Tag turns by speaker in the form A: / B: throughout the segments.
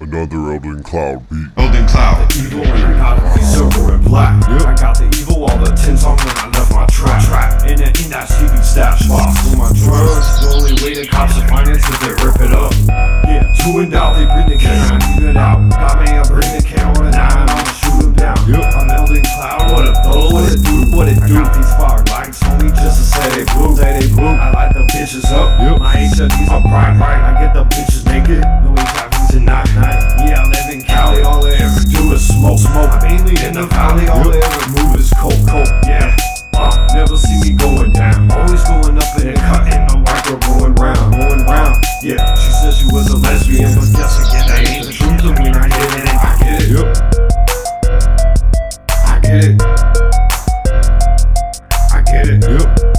A: Another Eldon Cloud beat.
B: Eldon Cloud.
C: The Evil and I got it silver and black. I got the evil, all the tins on when I left my trap. trap. In, the, in that CB stash box. For my drugs, the only way to cops will find it is they rip it up. Yeah, two and out, they bring the can, I leave it out. Got me, me going down. Always going up in the cut, and the white girl going round, going round. Yeah, she said she was a lesbian, but guess again, that ain't the truth to me. I get it, I get it. I get it. I get it. I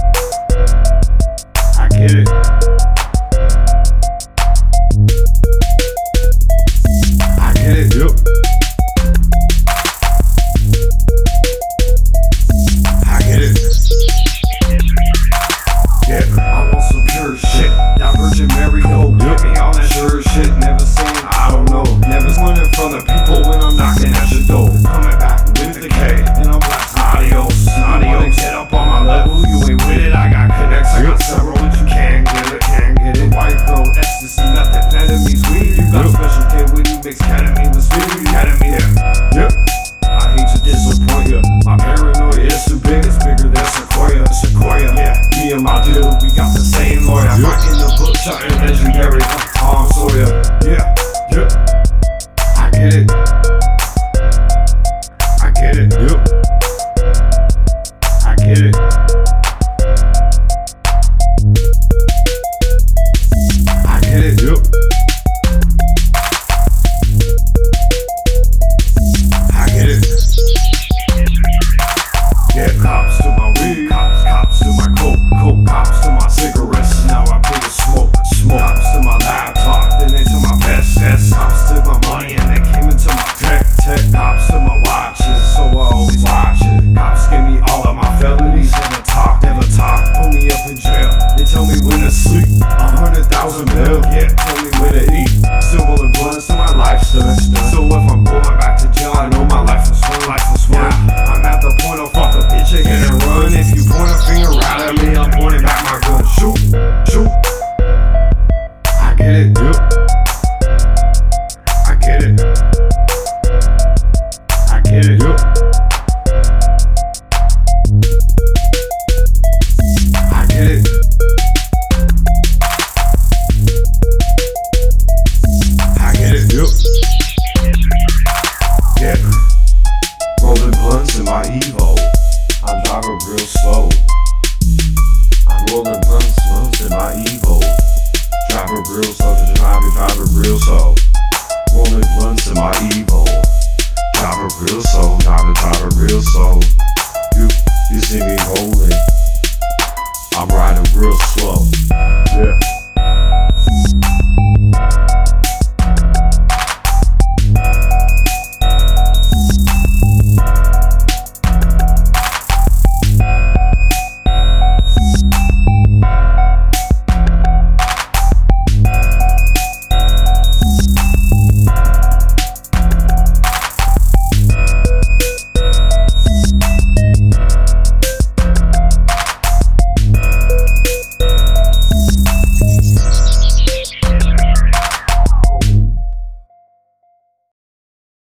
C: driving real slow, just driving, driving real soul. Rolling blunts in my evil. Driving real slow, driving, driving real soul. You, you see me rolling. I'm riding real slow.